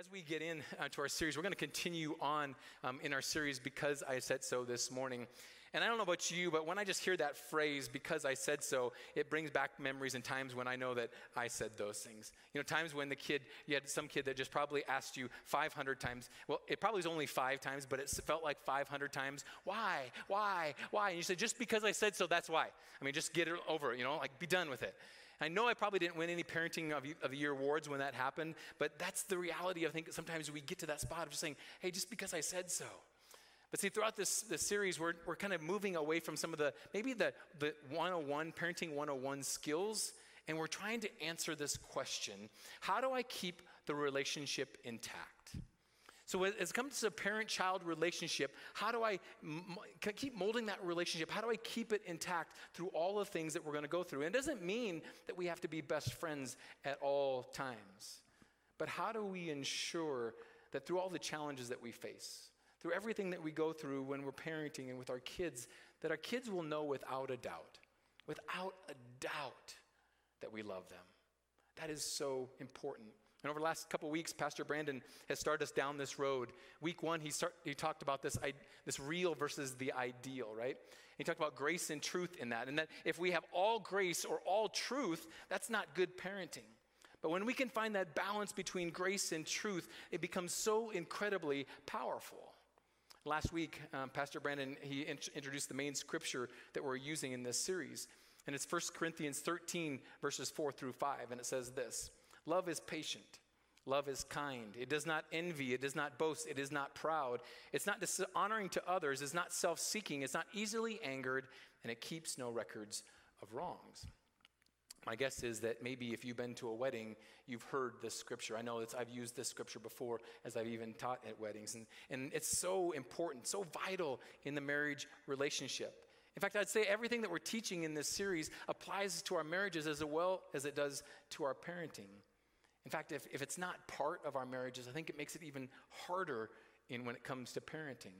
As we get into uh, our series, we're going to continue on um, in our series because I said so this morning. And I don't know about you, but when I just hear that phrase, because I said so, it brings back memories and times when I know that I said those things. You know, times when the kid, you had some kid that just probably asked you 500 times. Well, it probably was only five times, but it felt like 500 times. Why? Why? Why? And you said, just because I said so, that's why. I mean, just get it over, you know, like be done with it. I know I probably didn't win any Parenting of, the Year awards when that happened, but that's the reality. I think sometimes we get to that spot of just saying, hey, just because I said so. But see, throughout this, this series, we're, we're kind of moving away from some of the, maybe the, the 101, parenting 101 skills, and we're trying to answer this question How do I keep the relationship intact? So, as it comes to a parent child relationship, how do I m- keep molding that relationship? How do I keep it intact through all the things that we're going to go through? And it doesn't mean that we have to be best friends at all times, but how do we ensure that through all the challenges that we face, through everything that we go through when we're parenting and with our kids, that our kids will know without a doubt, without a doubt, that we love them? That is so important. And over the last couple weeks, Pastor Brandon has started us down this road. Week one, he, start, he talked about this, this real versus the ideal, right? He talked about grace and truth in that. And that if we have all grace or all truth, that's not good parenting. But when we can find that balance between grace and truth, it becomes so incredibly powerful. Last week, um, Pastor Brandon, he in- introduced the main scripture that we're using in this series. And it's 1 Corinthians 13, verses 4 through 5. And it says this. Love is patient. Love is kind. It does not envy. It does not boast. It is not proud. It's not dishonoring to others. It's not self seeking. It's not easily angered. And it keeps no records of wrongs. My guess is that maybe if you've been to a wedding, you've heard this scripture. I know that I've used this scripture before as I've even taught at weddings. And, and it's so important, so vital in the marriage relationship. In fact, I'd say everything that we're teaching in this series applies to our marriages as well as it does to our parenting. In fact, if, if it's not part of our marriages, I think it makes it even harder in when it comes to parenting.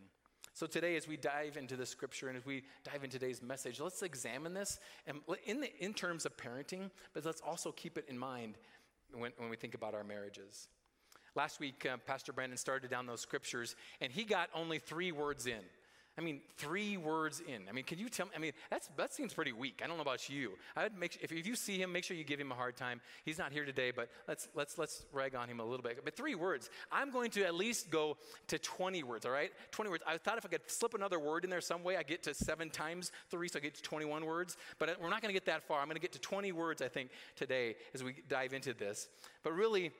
So today, as we dive into the scripture and as we dive into today's message, let's examine this and in, the, in terms of parenting, but let's also keep it in mind when, when we think about our marriages. Last week, uh, Pastor Brandon started down those scriptures, and he got only three words in. I mean, three words in. I mean, can you tell me? I mean, that's, that seems pretty weak. I don't know about you. I would make, if, if you see him, make sure you give him a hard time. He's not here today, but let's, let's, let's rag on him a little bit. But three words. I'm going to at least go to 20 words, all right? 20 words. I thought if I could slip another word in there some way, I get to seven times three, so I get to 21 words. But we're not going to get that far. I'm going to get to 20 words, I think, today as we dive into this. But really,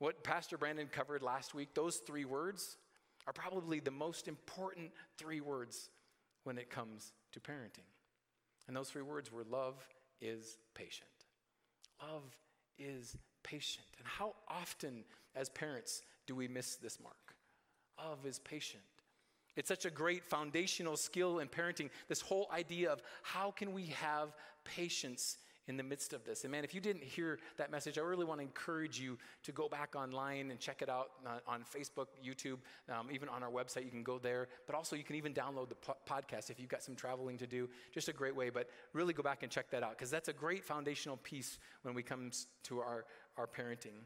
what Pastor Brandon covered last week, those three words, are probably the most important three words when it comes to parenting. And those three words were love is patient. Love is patient. And how often, as parents, do we miss this mark? Love is patient. It's such a great foundational skill in parenting, this whole idea of how can we have patience in the midst of this. And man, if you didn't hear that message, I really want to encourage you to go back online and check it out on, Facebook, YouTube, um, even on our website. You can go there, but also you can even download the po- podcast if you've got some traveling to do. Just a great way, but really go back and check that out because that's a great foundational piece when we come to our, our parenting.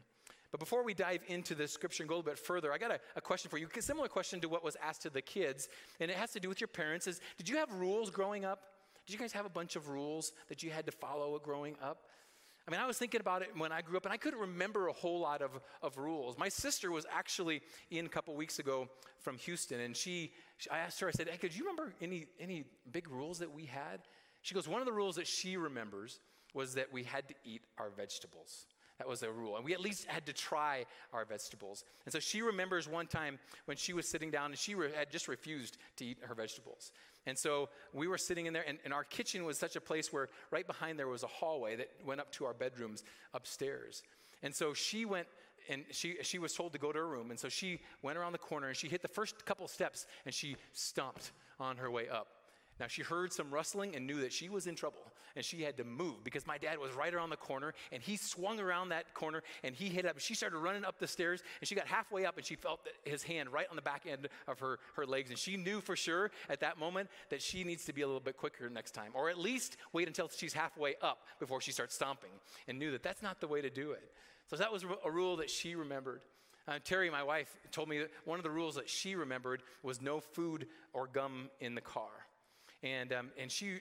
But before we dive into the scripture and go a little bit further, I got a, a, question for you. A similar question to what was asked to the kids, and it has to do with your parents. Is did you have rules growing up? Did you guys have a bunch of rules that you had to follow growing up? I mean, I was thinking about it when I grew up, and I couldn't remember a whole lot of, of rules. My sister was actually in a couple weeks ago from Houston, and she, I asked her, I said, hey, could you remember any, any big rules that we had? She goes, one of the rules that she remembers was that we had to eat our vegetables. That was a rule. And we at least had to try our vegetables. And so she remembers one time when she was sitting down and she re- had just refused to eat her vegetables. And so we were sitting in there, and, and our kitchen was such a place where right behind there was a hallway that went up to our bedrooms upstairs. And so she went and she, she was told to go to her room. And so she went around the corner and she hit the first couple steps and she stomped on her way up. Now, she heard some rustling and knew that she was in trouble and she had to move because my dad was right around the corner and he swung around that corner and he hit up. She started running up the stairs and she got halfway up and she felt his hand right on the back end of her, her legs. And she knew for sure at that moment that she needs to be a little bit quicker next time or at least wait until she's halfway up before she starts stomping and knew that that's not the way to do it. So that was a rule that she remembered. Uh, Terry, my wife, told me that one of the rules that she remembered was no food or gum in the car. And, um, and she,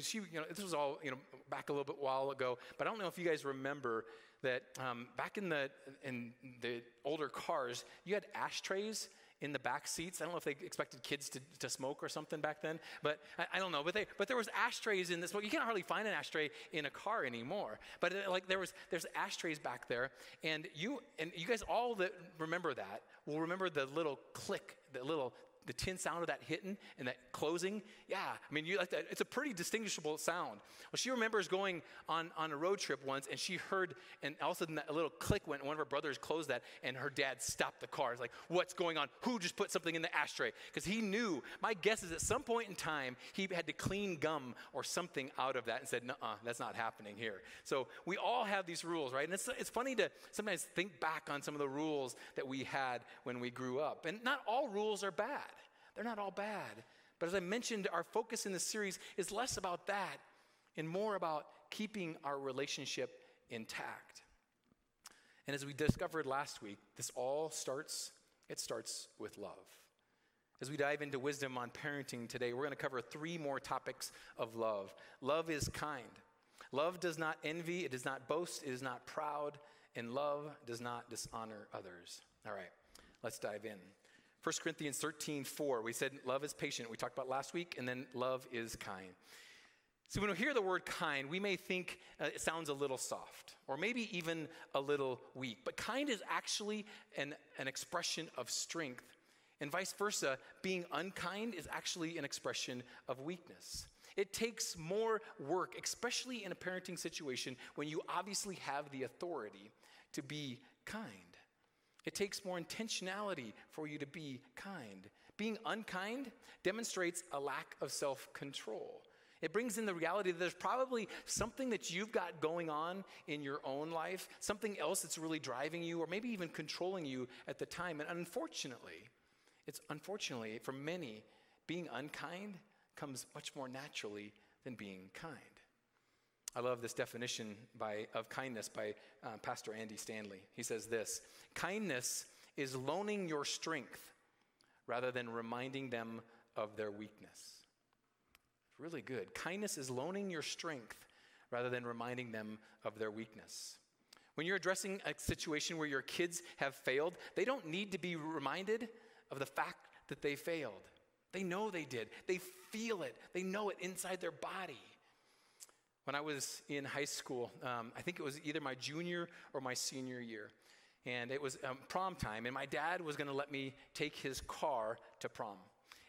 she, you know, this was all, you know, back a little bit while ago, but I don't know if you guys remember that um, back in the, in the older cars, you had ashtrays in the back seats. I don't know if they expected kids to, to smoke or something back then, but I, I, don't know. But they, but there was ashtrays in this. Well, you can't hardly find an ashtray in a car anymore. But it, uh, like there was, there's ashtrays back there, and you and you guys all that remember that will remember the little click, the little the tin sound of that hitting and that closing, yeah, I mean, you like that. It's a pretty distinguishable sound. Well, she remembers going on, on a road trip once and she heard, and all of a sudden that little click went, and one of her brothers closed that, and her dad stopped the car. It's like, what's going on? Who just put something in the ashtray? Because he knew, my guess is at some point in time, he had to clean gum or something out of that and said, no, that's not happening here. So we all have these rules, right? And it's, it's funny to sometimes think back on some of the rules that we had when we grew up. And not all rules are bad. They're not all bad. But as I mentioned, our focus in this series is less about that and more about keeping our relationship intact. And as we discovered last week, this all starts, it starts with love. As we dive into wisdom on parenting today, we're going to cover three more topics of love. Love is kind. Love does not envy, it does not boast, it is not proud, and love does not dishonor others. All right, let's dive in. 1 Corinthians 13, 4, we said love is patient. We talked about last week, and then love is kind. So when we hear the word kind, we may think uh, it sounds a little soft or maybe even a little weak. But kind is actually an, an expression of strength. And vice versa, being unkind is actually an expression of weakness. It takes more work, especially in a parenting situation when you obviously have the authority to be kind. It takes more intentionality for you to be kind. Being unkind demonstrates a lack of self control. It brings in the reality that there's probably something that you've got going on in your own life, something else that's really driving you, or maybe even controlling you at the time. And unfortunately, it's unfortunately for many, being unkind comes much more naturally than being kind. I love this definition by, of kindness by uh, Pastor Andy Stanley. He says this Kindness is loaning your strength rather than reminding them of their weakness. Really good. Kindness is loaning your strength rather than reminding them of their weakness. When you're addressing a situation where your kids have failed, they don't need to be reminded of the fact that they failed. They know they did, they feel it, they know it inside their body. When I was in high school, um, I think it was either my junior or my senior year, and it was um, prom time, and my dad was going to let me take his car to prom.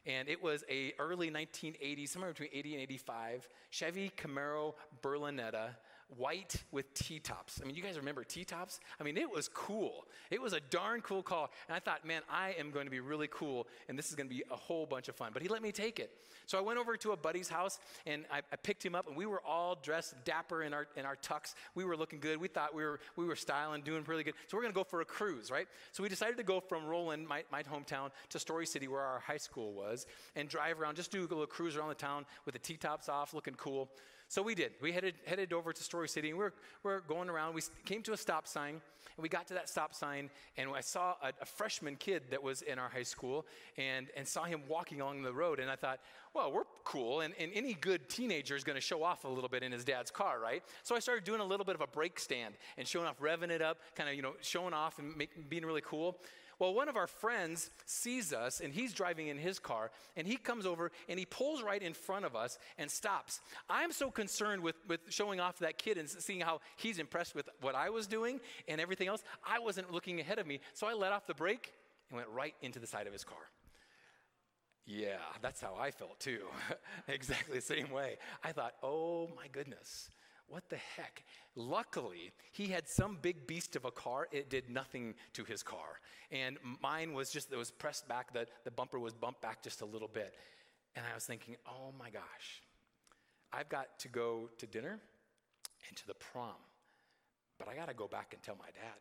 And it was a early 1980s, somewhere between 80 and 85, Chevy Camaro Berlinetta white with T-tops. I mean, you guys remember T-tops? I mean, it was cool. It was a darn cool car. And I thought, man, I am going to be really cool, and this is going to be a whole bunch of fun. But he let me take it. So I went over to a buddy's house, and I, I picked him up, and we were all dressed dapper in our, in our tux. We were looking good. We thought we were, we were styling, doing really good. So we're going to go for a cruise, right? So we decided to go from Roland, my, my hometown, to Story City, where our high school was, and drive around, just do a little cruise around the town with the T-tops off, looking cool. So we did. We headed, headed over to Story City, and we are we going around. We came to a stop sign, and we got to that stop sign, and I saw a, a, freshman kid that was in our high school, and, and saw him walking along the road, and I thought, well, we're cool, and, and any good teenager is going to show off a little bit in his dad's car, right? So I started doing a little bit of a brake stand and showing off, revving it up, kind of, you know, showing off and make, being really cool. Well, one of our friends sees us and he's driving in his car and he comes over and he pulls right in front of us and stops. I'm so concerned with, with showing off that kid and seeing how he's impressed with what I was doing and everything else. I wasn't looking ahead of me. So I let off the brake and went right into the side of his car. Yeah, that's how I felt too. exactly the same way. I thought, oh my goodness, what the heck? Luckily, he had some big beast of a car. It did nothing to his car. And mine was just, it was pressed back, the, the bumper was bumped back just a little bit. And I was thinking, oh my gosh, I've got to go to dinner and to the prom, but I got to go back and tell my dad.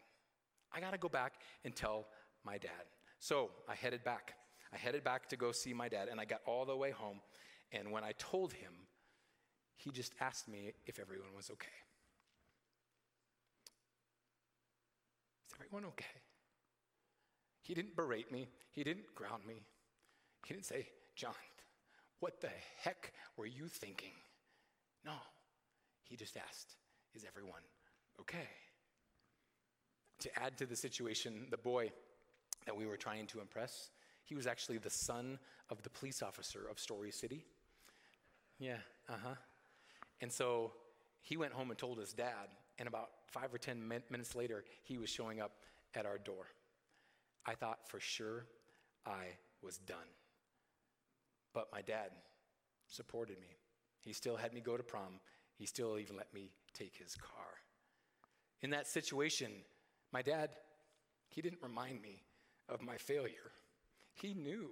I got to go back and tell my dad. So I headed back. I headed back to go see my dad, and I got all the way home. And when I told him, he just asked me if everyone was okay. Is everyone okay? He didn't berate me, he didn't ground me. He didn't say, John, what the heck were you thinking? No, he just asked, Is everyone okay? To add to the situation, the boy that we were trying to impress, he was actually the son of the police officer of Story City. Yeah, uh huh. And so he went home and told his dad, and about five or 10 min- minutes later, he was showing up at our door. I thought for sure I was done. But my dad supported me. He still had me go to prom. He still even let me take his car. In that situation, my dad, he didn't remind me of my failure. He knew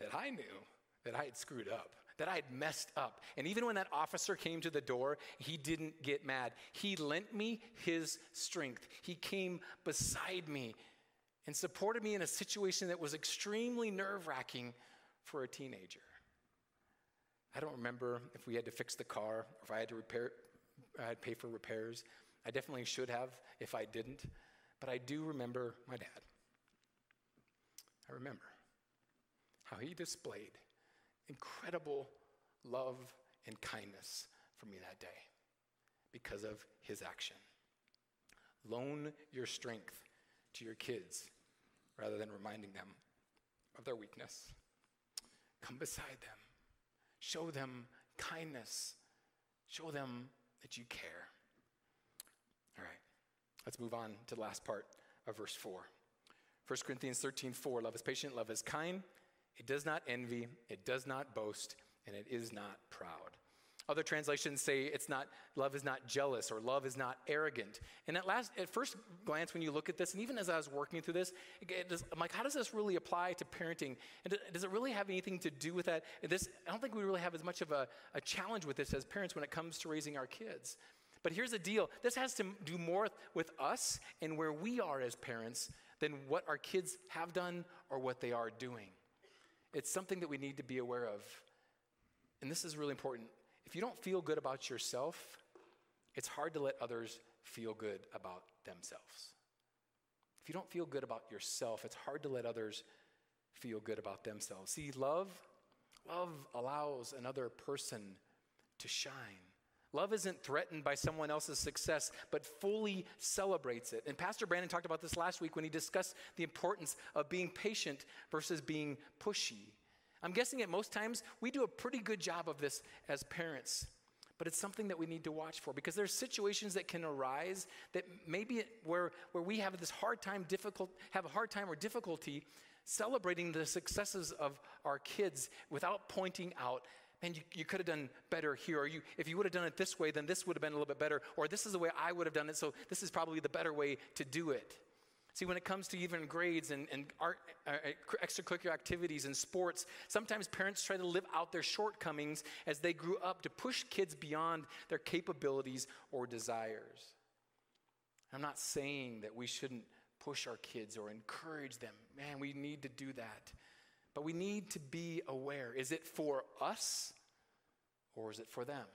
that I knew that I had screwed up, that I had messed up. And even when that officer came to the door, he didn't get mad. He lent me his strength. He came beside me and supported me in a situation that was extremely nerve wracking for a teenager. I don't remember if we had to fix the car, if I had to repair, I had to pay for repairs. I definitely should have if I didn't, but I do remember my dad. I remember how he displayed incredible love and kindness for me that day because of his action. Loan your strength to your kids rather than reminding them of their weakness. Come beside them. Show them kindness. Show them that you care. All right, let's move on to the last part of verse 4. 1 Corinthians 13, 4. Love is patient, love is kind. It does not envy, it does not boast, and it is not proud. Other translations say it's not love is not jealous or love is not arrogant. And at last, at first glance, when you look at this, and even as I was working through this, does, I'm like, how does this really apply to parenting? And does it really have anything to do with that? This, I don't think we really have as much of a, a challenge with this as parents when it comes to raising our kids. But here's the deal: this has to do more with us and where we are as parents than what our kids have done or what they are doing. It's something that we need to be aware of. And this is really important. If you don't feel good about yourself, it's hard to let others feel good about themselves. If you don't feel good about yourself, it's hard to let others feel good about themselves. See, love, love allows another person to shine. Love isn't threatened by someone else's success, but fully celebrates it. And Pastor Brandon talked about this last week when he discussed the importance of being patient versus being pushy. I'm guessing at most times we do a pretty good job of this as parents, but it's something that we need to watch for because there's situations that can arise that maybe where, where we have this hard time, difficult, have a hard time or difficulty celebrating the successes of our kids without pointing out man, you, you could have done better here. Or you, if you would have done it this way, then this would have been a little bit better. Or this is the way I would have done it, so this is probably the better way to do it. See, when it comes to even grades and, and art, uh, uh extracurricular activities and sports, sometimes parents try to live out their shortcomings as they grew up to push kids beyond their capabilities or desires. I'm not saying that we shouldn't push our kids or encourage them. Man, we need to do that. But we need to be aware is it for us or is it for them?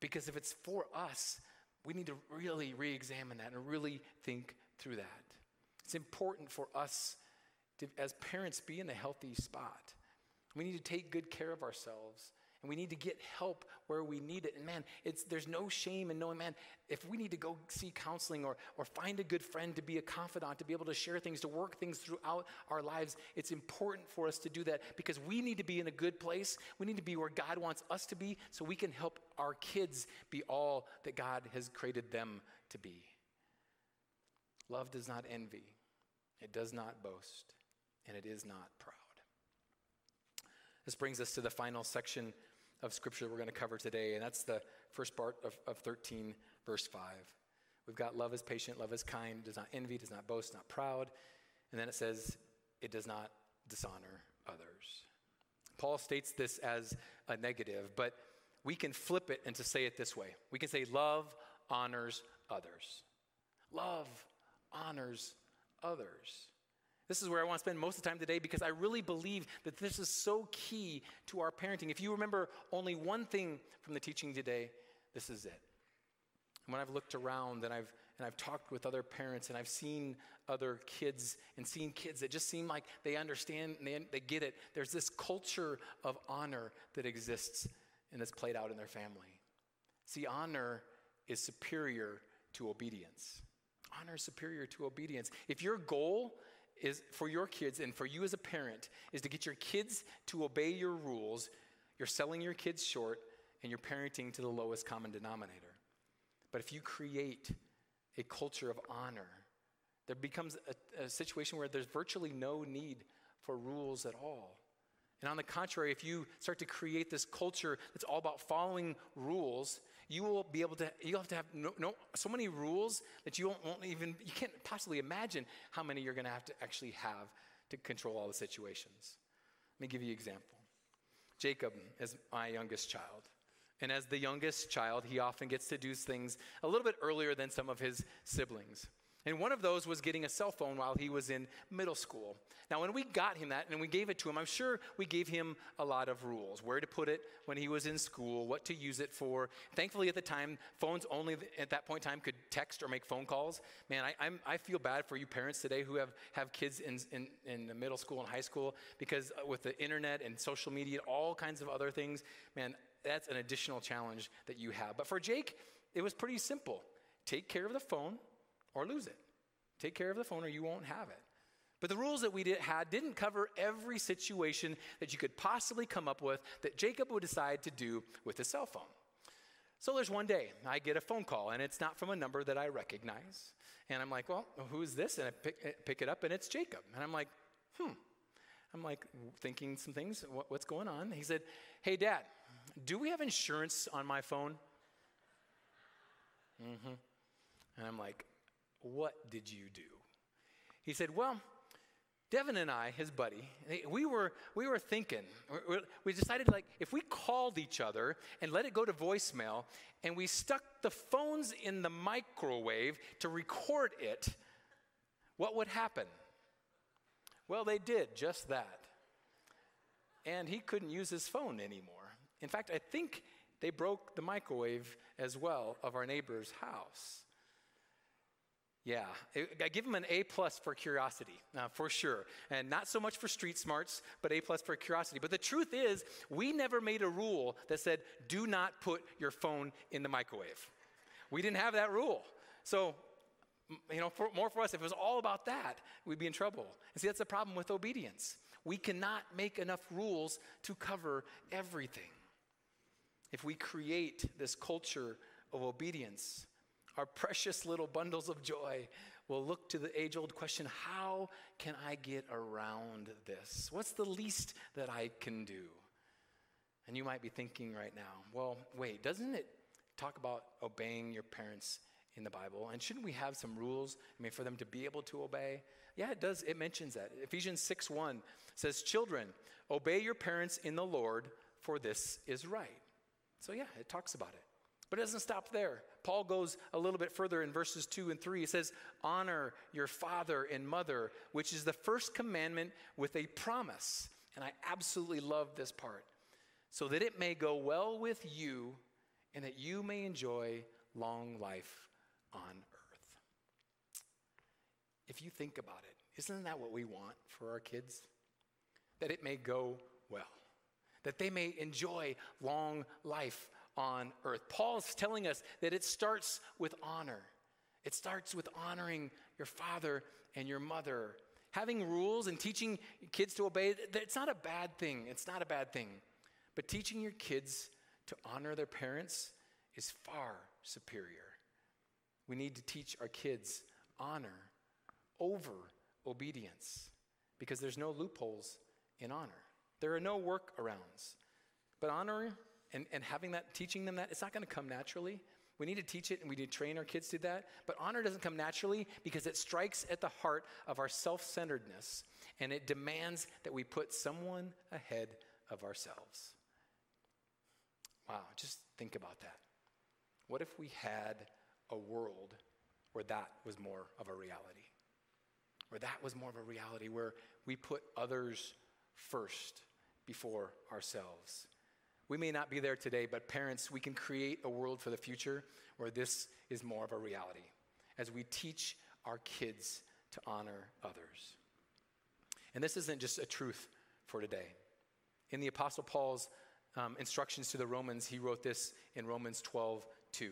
Because if it's for us, we need to really re examine that and really think through that. It's important for us to, as parents, be in a healthy spot. We need to take good care of ourselves and we need to get help where we need it. And man, it's, there's no shame in knowing, man, if we need to go see counseling or, or find a good friend to be a confidant, to be able to share things, to work things throughout our lives, it's important for us to do that because we need to be in a good place. We need to be where God wants us to be so we can help our kids be all that God has created them to be. Love does not envy, it does not boast, and it is not proud. This brings us to the final section of scripture we're going to cover today, and that's the first part of, of 13, verse 5. We've got love is patient, love is kind, does not envy, does not boast, not proud. And then it says, it does not dishonor others. Paul states this as a negative, but we can flip it and to say it this way. We can say, love honors others. Love honors others. This is where I want to spend most of the time today because I really believe that this is so key to our parenting. If you remember only one thing from the teaching today, this is it. And when I've looked around and I've and I've talked with other parents, and I've seen other kids and seen kids that just seem like they understand and they, they get it. There's this culture of honor that exists and that's played out in their family. See, honor is superior to obedience. Honor is superior to obedience. If your goal is for your kids and for you as a parent is to get your kids to obey your rules, you're selling your kids short and you're parenting to the lowest common denominator. But if you create a culture of honor, there becomes a, a situation where there's virtually no need for rules at all. And on the contrary, if you start to create this culture that's all about following rules, you will be able to, you'll have to have no, no so many rules that you won't, won't even, you can't possibly imagine how many you're going to have to actually have to control all the situations. Let me give you an example. Jacob is my youngest child. And as the youngest child, he often gets to do things a little bit earlier than some of his siblings. And one of those was getting a cell phone while he was in middle school. Now, when we got him that and we gave it to him, I'm sure we gave him a lot of rules where to put it when he was in school, what to use it for. Thankfully, at the time, phones only at that point in time could text or make phone calls. Man, I, I'm, i feel bad for you parents today who have, have kids in, in, in middle school and high school because uh, with the internet and social media, all kinds of other things, man, that's an additional challenge that you have. But for Jake, it was pretty simple take care of the phone or lose it. Take care of the phone or you won't have it. But the rules that we did, had didn't cover every situation that you could possibly come up with that Jacob would decide to do with his cell phone. So there's one day I get a phone call, and it's not from a number that I recognize. And I'm like, well, who's this? And I pick, pick it up, and it's Jacob. And I'm like, hmm. I'm like thinking some things. What, what's going on? He said, hey, Dad, do we have insurance on my phone? Mm-hmm. And I'm like, what did you do? He said, well, Devin and I, his buddy, eh, we were, we were thinking, we decided like if we called each other and let it go to voicemail and we stuck the phones in the microwave to record it, what would happen? Well, they did just that. And he couldn't use his phone anymore. In fact, I think they broke the microwave as well of our neighbor's house. Yeah, I give him an A plus for curiosity, uh, for sure, and not so much for street smarts, but A plus for curiosity. But the truth is, we never made a rule that said, "Do not put your phone in the microwave." We didn't have that rule, so you know, for, more for us, if it was all about that, we'd be in trouble. And see, that's the problem with obedience. We cannot make enough rules to cover everything. If we create this culture of obedience, our precious little bundles of joy will look to the age old question how can I get around this? What's the least that I can do? And you might be thinking right now, well, wait, doesn't it talk about obeying your parents in the Bible? And shouldn't we have some rules, I mean, for them to be able to obey? Yeah, it does. It mentions that. Ephesians 6 1 says, Children, obey your parents in the Lord, for this is right. So, yeah, it talks about it. But it doesn't stop there. Paul goes a little bit further in verses 2 and 3. He says, Honor your father and mother, which is the first commandment with a promise. And I absolutely love this part. So that it may go well with you and that you may enjoy long life on earth. If you think about it, isn't that what we want for our kids? That it may go well that they may enjoy long life on earth. Paul's telling us that it starts with honor. It starts with honoring your father and your mother. Having rules and teaching kids to obey, it's not a bad thing. It's not a bad thing. But teaching your kids to honor their parents is far superior. We need to teach our kids honor over obedience because there's no loopholes in honor. There are no workarounds. But honoring and, and having that, teaching them that, it's not going to come naturally. We need to teach it and we need to train our kids to that. But honor doesn't come naturally because it strikes at the heart of our self centeredness and it demands that we put someone ahead of ourselves. Wow, just think about that. What if we had a world where that was more of a reality? Where that was more of a reality, where we put others first before ourselves. We may not be there today, but parents, we can create a world for the future where this is more of a reality. as we teach our kids to honor others. And this isn't just a truth for today. In the Apostle Paul's um, instructions to the Romans, he wrote this in Romans 12 2. He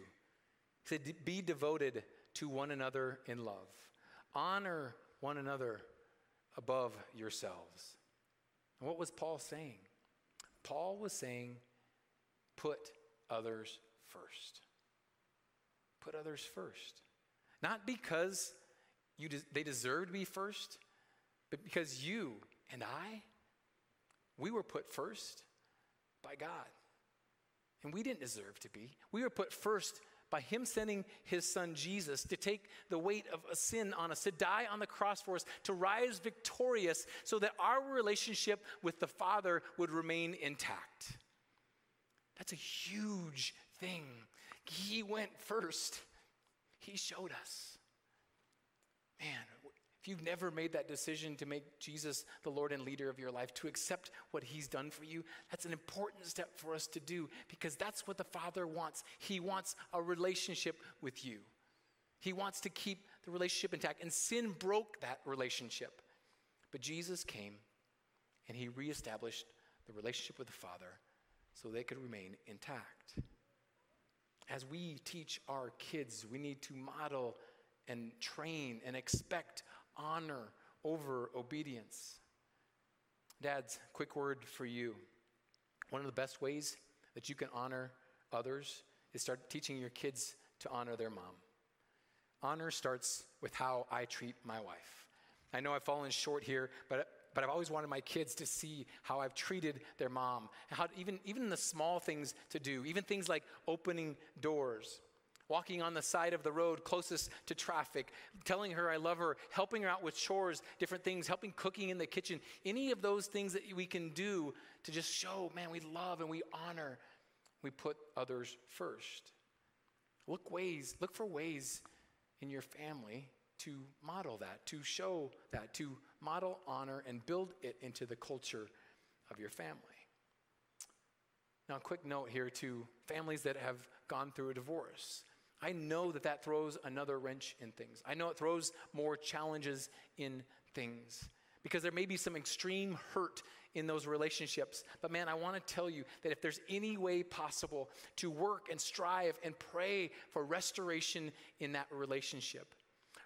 said, Be devoted to one another in love, honor one another above yourselves. And what was Paul saying? Paul was saying, Put others first. Put others first. Not because you de- they deserve to be first, but because you and I, we were put first by God. And we didn't deserve to be. We were put first by Him sending His Son Jesus to take the weight of a sin on us, to die on the cross for us, to rise victorious so that our relationship with the Father would remain intact. That's a huge thing. He went first, He showed us. Man, if you've never made that decision to make Jesus the Lord and leader of your life, to accept what He's done for you, that's an important step for us to do because that's what the Father wants. He wants a relationship with you, He wants to keep the relationship intact. And sin broke that relationship. But Jesus came and He reestablished the relationship with the Father so they could remain intact. As we teach our kids, we need to model and train and expect honor over obedience. Dads, quick word for you. One of the best ways that you can honor others is start teaching your kids to honor their mom. Honor starts with how I treat my wife. I know I've fallen short here, but, but I've always wanted my kids to see how I've treated their mom, how even, even the small things to do, even things like opening doors walking on the side of the road closest to traffic, telling her I love her, helping her out with chores, different things, helping cooking in the kitchen, any of those things that we can do to just show, man, we love and we honor, we put others first. Look ways, look for ways in your family to model that, to show that, to model honor and build it into the culture of your family. Now, a quick note here to families that have gone through a divorce. I know that that throws another wrench in things. I know it throws more challenges in things because there may be some extreme hurt in those relationships. But man, I want to tell you that if there's any way possible to work and strive and pray for restoration in that relationship,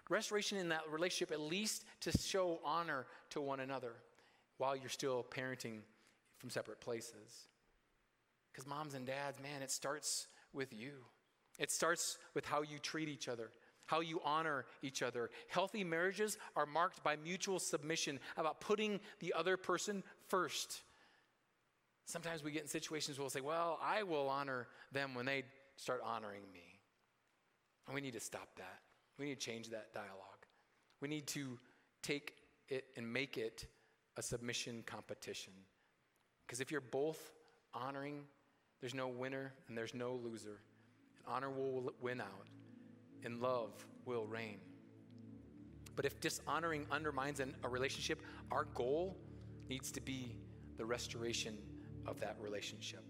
restoration in that relationship, at least to show honor to one another while you're still parenting from separate places. Because moms and dads, man, it starts with you. It starts with how you treat each other, how you honor each other. Healthy marriages are marked by mutual submission, about putting the other person first. Sometimes we get in situations where we'll say, Well, I will honor them when they start honoring me. And we need to stop that. We need to change that dialogue. We need to take it and make it a submission competition. Because if you're both honoring, there's no winner and there's no loser honor will win out, and love will reign. But if dishonoring undermines an, a relationship, our goal needs to be the restoration of that relationship.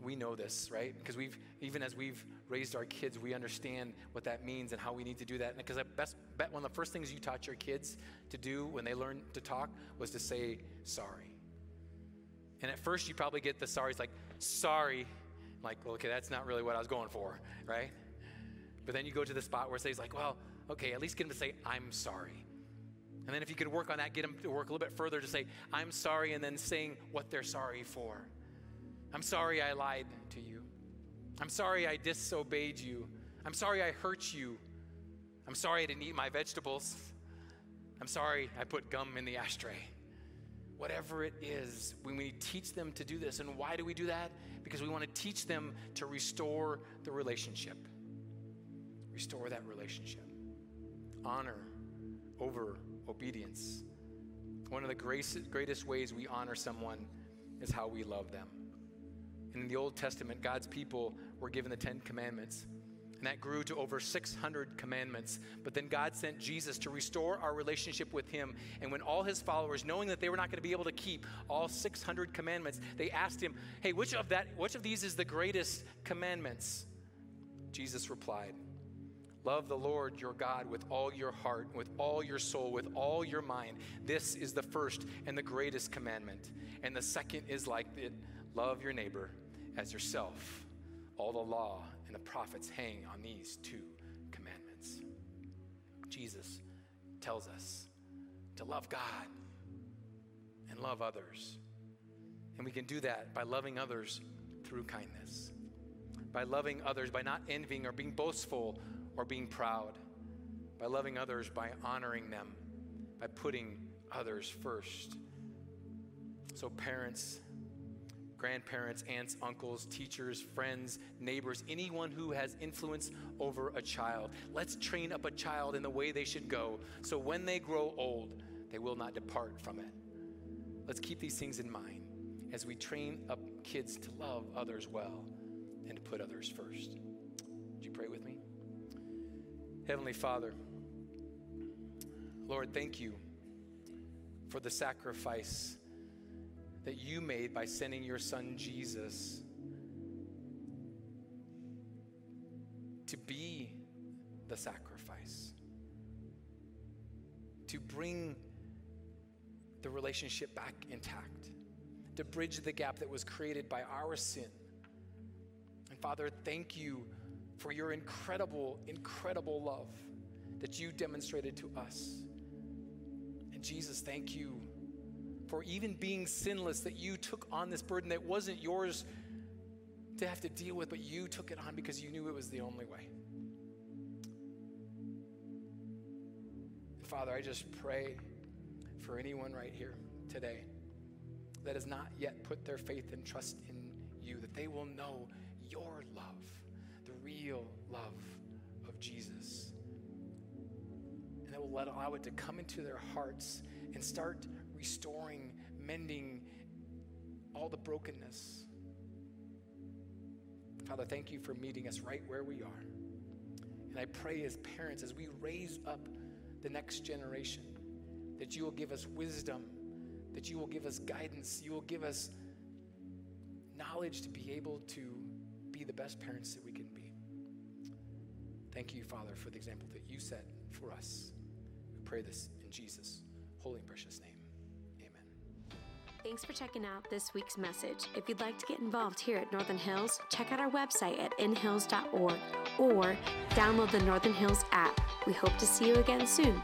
We know this, right? Because we've, even as we've raised our kids, we understand what that means and how we need to do that. Because I best bet one of the first things you taught your kids to do when they learned to talk was to say sorry. And at first, you probably get the sorry. It's like, sorry, Like, well, okay, that's not really what I was going for, right? But then you go to the spot where it says, like, well, okay, at least get him to say, I'm sorry. And then if you could work on that, get them to work a little bit further to say, I'm sorry, and then saying what they're sorry for. I'm sorry I lied to you. I'm sorry I disobeyed you. I'm sorry I hurt you. I'm sorry I didn't eat my vegetables. I'm sorry I put gum in the ashtray. Whatever it is, when we teach them to do this. And why do we do that? because we want to teach them to restore the relationship. Restore that relationship. Honor over obedience. One of the greatest, greatest ways we honor someone is how we love them. And in the Old Testament, God's people were given the Ten Commandments. And that grew to over 600 commandments. But then God sent Jesus to restore our relationship with Him. And when all His followers, knowing that they were not going to be able to keep all 600 commandments, they asked Him, Hey, which of, that, which of these is the greatest commandments? Jesus replied, Love the Lord your God with all your heart, with all your soul, with all your mind. This is the first and the greatest commandment. And the second is like it love your neighbor as yourself. All the law and the prophets hang on these two commandments. Jesus tells us to love God and love others. And we can do that by loving others through kindness, by loving others, by not envying or being boastful or being proud, by loving others, by honoring them, by putting others first. So, parents, grandparents, aunts, uncles, teachers, friends, neighbors, anyone who has influence over a child, let's train up a child in the way they should go so when they grow old, they will not depart from it. Let's keep these things in mind as we train up kids to love others well and to put others first. Would you pray with me? Heavenly Father, Lord, thank you for the sacrifice that you made by sending your son Jesus to be the sacrifice, to bring the relationship back intact, to bridge the gap that was created by our sin. And Father, thank you for your incredible, incredible love that you demonstrated to us. And Jesus, thank you for even being sinless, that you took on this burden that wasn't yours to have to deal with, but you took it on because you knew it was the only way. Father, I just pray for anyone right here today that has not yet put their faith and trust in you, that they will know your love the real love of Jesus. And that will let, allow it to come into their hearts and start restoring, mending all the brokenness. Father, thank you for meeting us right where we are. And I pray as parents, as we raise up the next generation, that you will give us wisdom, that you will give us guidance, you will give us knowledge to be able to be the best parents that we can be. Thank you, Father, for the example that you set for us. Pray this in Jesus' holy and precious name. Amen. Thanks for checking out this week's message. If you'd like to get involved here at Northern Hills, check out our website at inhills.org or download the Northern Hills app. We hope to see you again soon.